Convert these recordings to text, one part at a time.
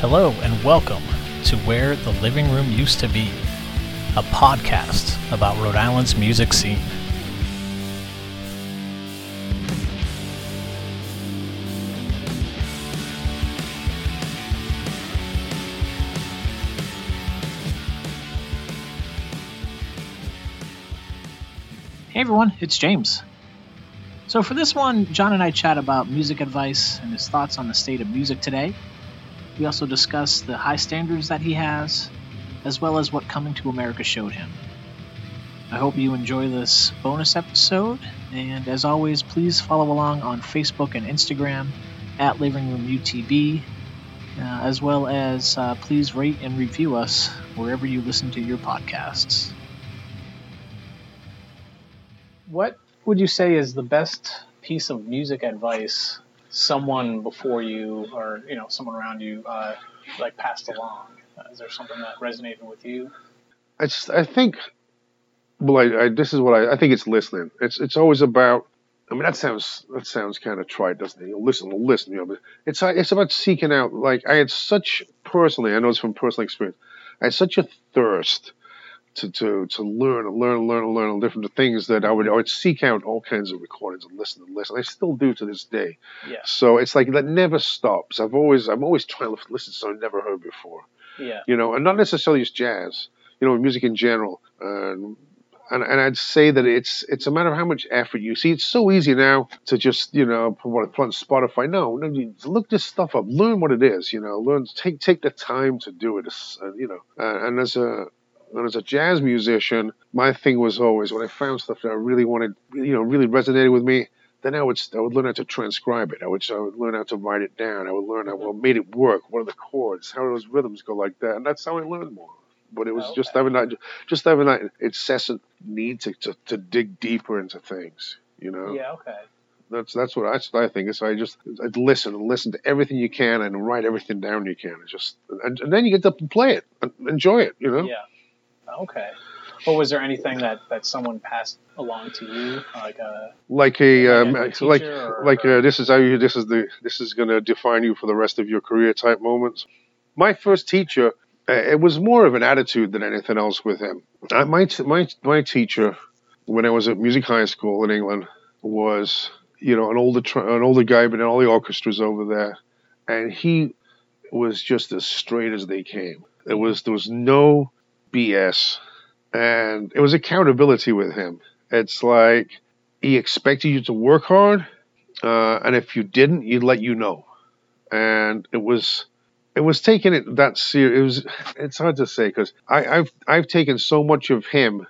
Hello, and welcome to Where the Living Room Used to Be, a podcast about Rhode Island's music scene. Hey everyone, it's James. So, for this one, John and I chat about music advice and his thoughts on the state of music today. We also discuss the high standards that he has, as well as what Coming to America showed him. I hope you enjoy this bonus episode, and as always, please follow along on Facebook and Instagram at Living Room UTB, uh, as well as uh, please rate and review us wherever you listen to your podcasts. What would you say is the best piece of music advice someone before you or you know someone around you uh, like passed along? Is there something that resonated with you? I just, I think, well, I, I, this is what I, I think it's listening. It's, it's always about. I mean, that sounds, that sounds kind of trite, doesn't it? You listen, listen, you know. But it's, it's about seeking out. Like I had such personally, I know it's from personal experience. I had such a thirst to, to, to learn and learn and learn and learn different things that I would I would seek out all kinds of recordings and listen and listen. I still do to this day. Yeah. So it's like that never stops. I've always I'm always trying to listen to something I've never heard before. Yeah. You know, and not necessarily just jazz. You know, music in general. And and, and I'd say that it's it's a matter of how much effort you see. It's so easy now to just you know put put on Spotify. No, no, you look this stuff up, learn what it is. You know, learn take take the time to do it. Uh, you know, uh, and as a and as a jazz musician, my thing was always when I found stuff that I really wanted, you know, really resonated with me, then I would I would learn how to transcribe it. I would I would learn how to write it down. I would learn how what made it work. What are the chords? How do those rhythms go like that? And that's how I learned more. But it was Okay. just having that just having that incessant need to, to, to dig deeper into things. You know, Yeah. Okay. that's that's what I, I think. Is I just I'd listen and listen to everything you can and write everything down you can. It's just and, and then you get up and play it, and enjoy it. You know. Yeah. Okay. Well, was there anything that, that someone passed along to you, like a like a um, Like a like or- like uh, this is how you this is the this is going to define you for the rest of your career type moments. My first teacher, uh, it was more of an attitude than anything else with him. Uh, my t- my my teacher, when I was at music high school in England, was you know an older tr- an older guy, but in all the orchestras over there, and he was just as straight as they came. There was there was no BS, and it was accountability with him. It's like he expected you to work hard, uh, and if you didn't, he'd let you know. And it was, it was taking it that serious. It was, it's hard to say because I've I've taken so much of him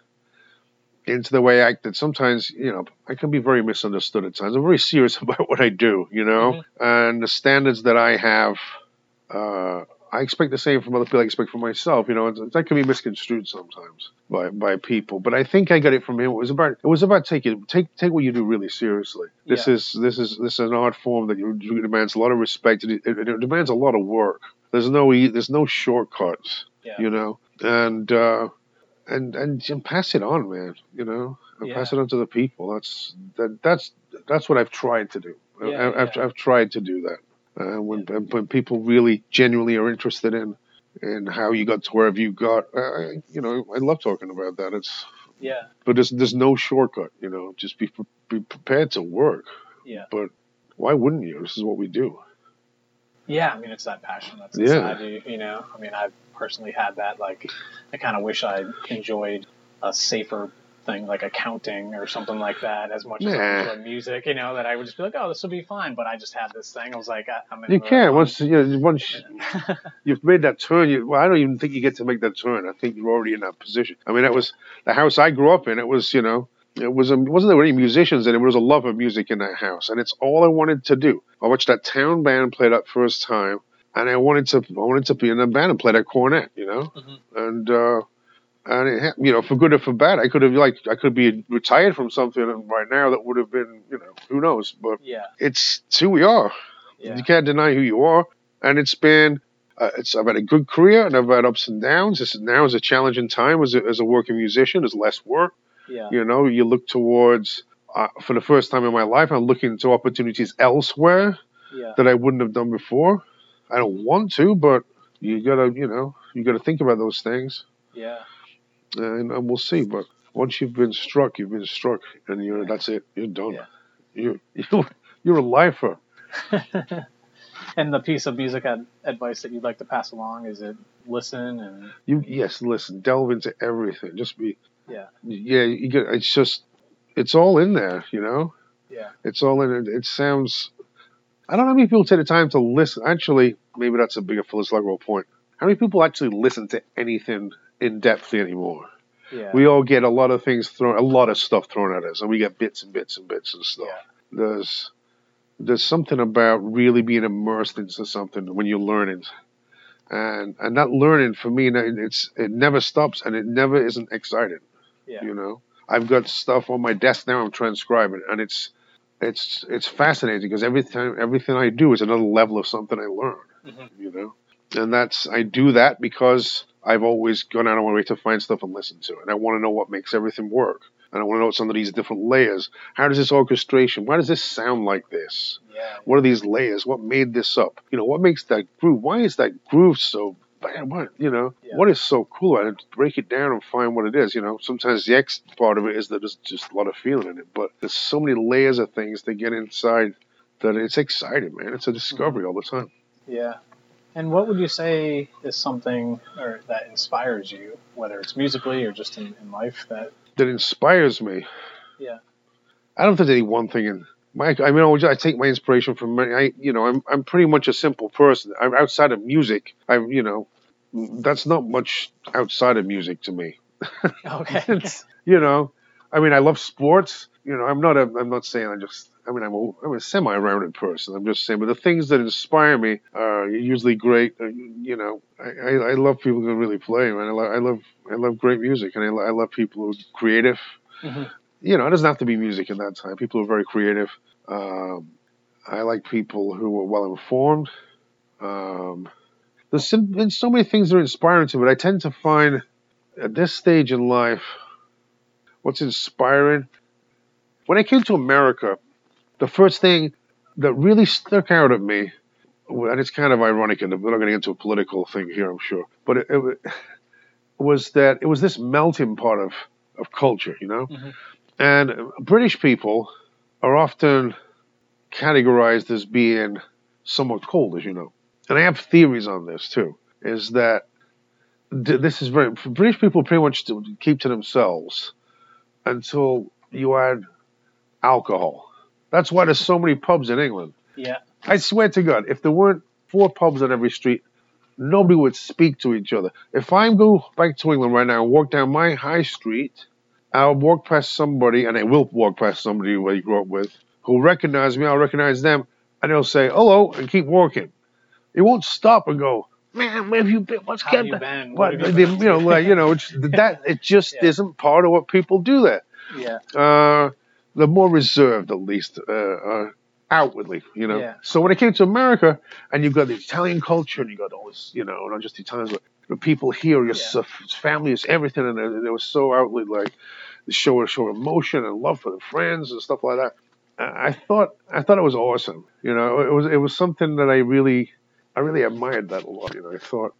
into the way I act that sometimes you know I can be very misunderstood at times. I'm very serious about what I do, you know, and the standards that I have. Uh, I expect the same from other people. I expect from myself. You know, it's, that can be misconstrued sometimes by by people. But I think I got it from him. It was about it was about taking take take what you do really seriously. This Yeah. is this is this is an art form that you- demands a lot of respect. It, it, it demands a lot of work. There's no e- there's no shortcuts. yeah? You know, and uh, and and and pass it on, man. You know, and pass it on to the people. That's that that's that's what I've tried to do. I- Yeah, I've, yeah. I've tried to do that. Uh, when when people really genuinely are interested in in how you got to wherever you got, uh, you know, I love talking about that. It's Yeah. but there's there's no shortcut. You know, just be be prepared to work. Yeah. But why wouldn't you? This is what we do. Yeah, I mean, it's that passion that's Yeah. you. You know, I mean, I've personally had that. Like, I kind of wish I enjoyed a safer thing like accounting or something like that as much as Nah. music. You know, that I would just be like, oh, this will be fine. But I just had this thing. I was like, I, I'm in You can't wrong- once you know, once you've made that turn. You, well, I don't even think you get to make that turn. I think you're already in that position. I mean, that was the house I grew up in. It was, you know, it was a, wasn't there any musicians in it. It was a love of music in that house, and it's all I wanted to do. I watched that town band play that first time, and I wanted to, I wanted to be in a band and play that cornet, you know, Mhm. and. uh and you know, for good or for bad, I could have like I could be retired from something right now that would have been, you know, who knows. But Yeah. it's, it's who we are. Yeah. You can't deny who you are, and it's been. Uh, it's I've had a good career, and I've had ups and downs. This now is a challenging time as a, as a working musician. There's less work. Yeah. You know, you look towards. Uh, for the first time in my life, I'm looking to opportunities elsewhere Yeah. that I wouldn't have done before. I don't want to, but you gotta, you know, you gotta think about those things, Yeah. Uh, and, and we'll see. But once you've been struck, you've been struck, and you're that's it. You're done. Yeah. You you you're a lifer. and the piece of music ad- advice that you'd like to pass along is it listen and You yes, listen, delve into everything. Just be Yeah. yeah. You get it's just it's all in there. You know, yeah. it's all in it. It sounds. I don't know how many people take the time to listen. Actually, maybe that's a bigger philosophical point. How many people actually listen to anything in depth anymore? Yeah. We all get a lot of things thrown, a lot of stuff thrown at us, and we get bits and bits and bits and stuff. Yeah. There's there's something about really being immersed into something when you're learning, and and that learning for me, it's it never stops and it never isn't exciting. Yeah. You know, I've got stuff on my desk now. I'm transcribing, and it's it's it's fascinating because every time everything I do is another level of something I learn. Mhm. You know, and that's I do that because I've always gone out of my way to find stuff and listen to, it. and I want to know what makes everything work. And I want to know what's under these different layers. How does this orchestration? Why does this sound like this? Yeah. What are these layers? What made this up? You know, what makes that groove? Why is that groove so bad? What you know? Yeah. What is so cool? And break it down and find what it is. You know, sometimes the X part of it is that there's just a lot of feeling in it, but there's so many layers of things that get inside that it's exciting, man. It's a discovery all the time. Yeah. And what would you say is something or that inspires you, whether it's musically or just in, in life that That inspires me. Yeah. I don't think there's any one thing in. My, I mean, I take my inspiration from. many- I, you know, I'm I'm pretty much a simple person. I'm outside of music. I'm you know, that's not much outside of music to me. Okay. You know, I mean, I love sports. You know, I'm not a. I'm not saying I just. I mean, I'm a, I'm a semi-rounded person. I'm just saying, but the things that inspire me are usually great. Uh, You know, I, I, I love people who really play, man. I love, I love, I love great music, and I, lo- I love people who are creative. Mhm. You know, it doesn't have to be music in that time. People who are very creative. Um, I like people who are well informed. Um, there's, some, there's so many things that are inspiring to me, but I tend to find at this stage in life, what's inspiring. When I came to America, the first thing that really stuck out at me, and it's kind of ironic, and we're not going to get into a political thing here, I'm sure, but it, it was that it was this melting pot of, of culture, you know? Mhm. And British people are often categorized as being somewhat cold, as you know. And I have theories on this too, is that this is very British people pretty much keep to themselves until you add alcohol. That's why there's so many pubs in England. Yeah. I swear to God, if there weren't four pubs on every street, nobody would speak to each other. If I go back to England right now and walk down my high street, I'll walk past somebody, and I will walk past somebody who I grew up with, who'll recognize me, I'll recognize them, and they'll say hello and keep walking. It won't stop and go, man, where have you been? What's going you been? What, What have you you know, like, you know, it's, that it just Yeah. isn't part of what people do there. Yeah. Uh, they're more reserved, at least uh, uh, outwardly, you know. Yeah. So when I came to America, and you've got the Italian culture, and you got all this, you know, not just the Italians, but the people here, your Yeah. family is everything, and they, they were so outwardly like they show show emotion and love for their friends and stuff like that. I I thought I thought it was awesome. You know, it was it was something that I really I really admired that a lot. You know, I thought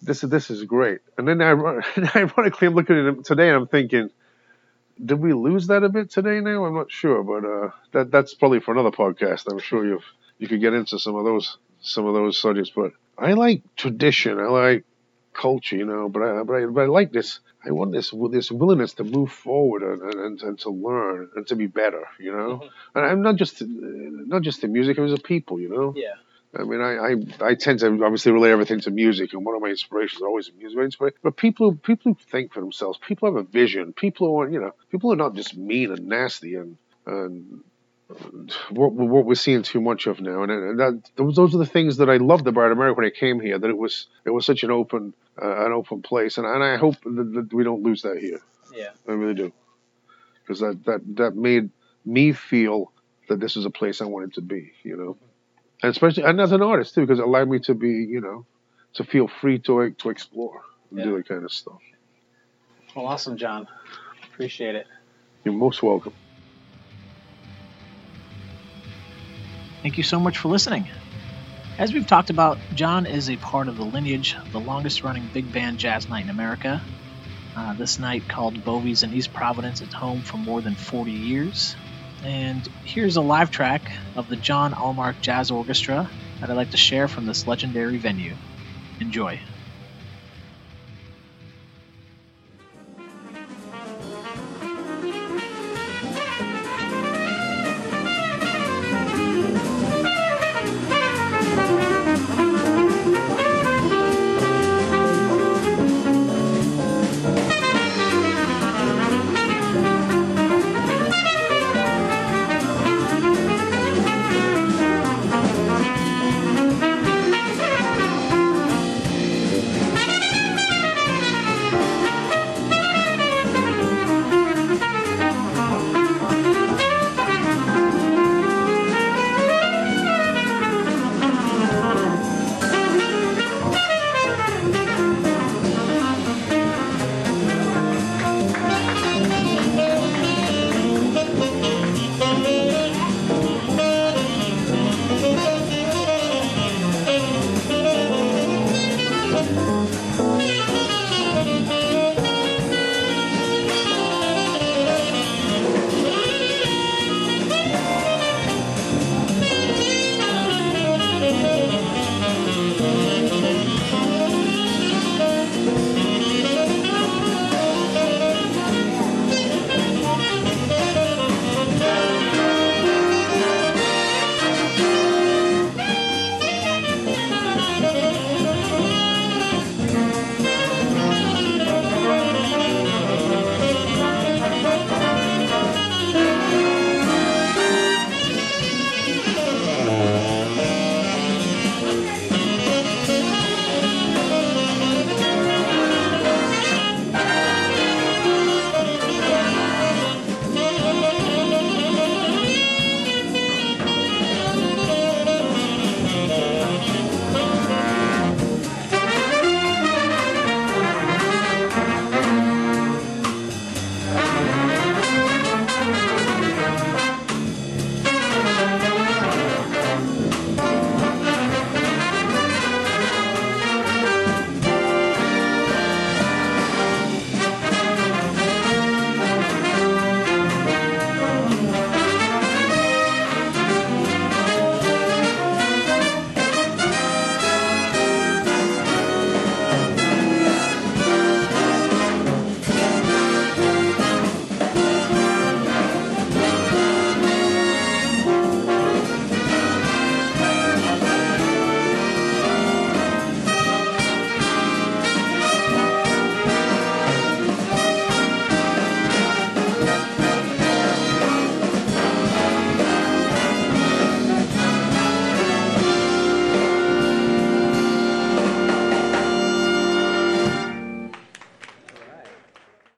this is this is great. And then I ironically I'm looking at it today and I'm thinking, did we lose that a bit today? Now I'm not sure, but uh, that that's probably for another podcast. I'm sure you've you could get into some of those some of those subjects. But I like tradition. I like culture. You know, but I but I, but I like this. I want this this willingness to move forward and, and, and to learn and to be better. You know, Mhm. and I'm not just not just the music. It was the people. You know. Yeah. I mean, I, I, I tend to obviously relate everything to music, and one of my inspirations is always music. But people, who- people who think for themselves, people have a vision. People who are, you know, people are not just mean and nasty and and what what we're seeing too much of now. And, and that those those are the things that I loved about America when I came here. That it was it was such an open uh, an open place, and and I hope that, that we don't lose that here. Yeah. I really do, because that that that made me feel that this is a place I wanted to be. You know and especially and as an artist too, because it allowed me to be, you know, to feel free to to explore and do that kind of stuff. Well, awesome, John. Appreciate it. You're most welcome. Thank you so much for listening. As we've talked about, John is a part of the lineage of the longest running big band jazz night in America. Uh, this night, called Bovi's in East Providence, is home for more than 40 years. And here's a live track of the John Allmark Jazz Orchestra that I'd like to share from this legendary venue. Enjoy.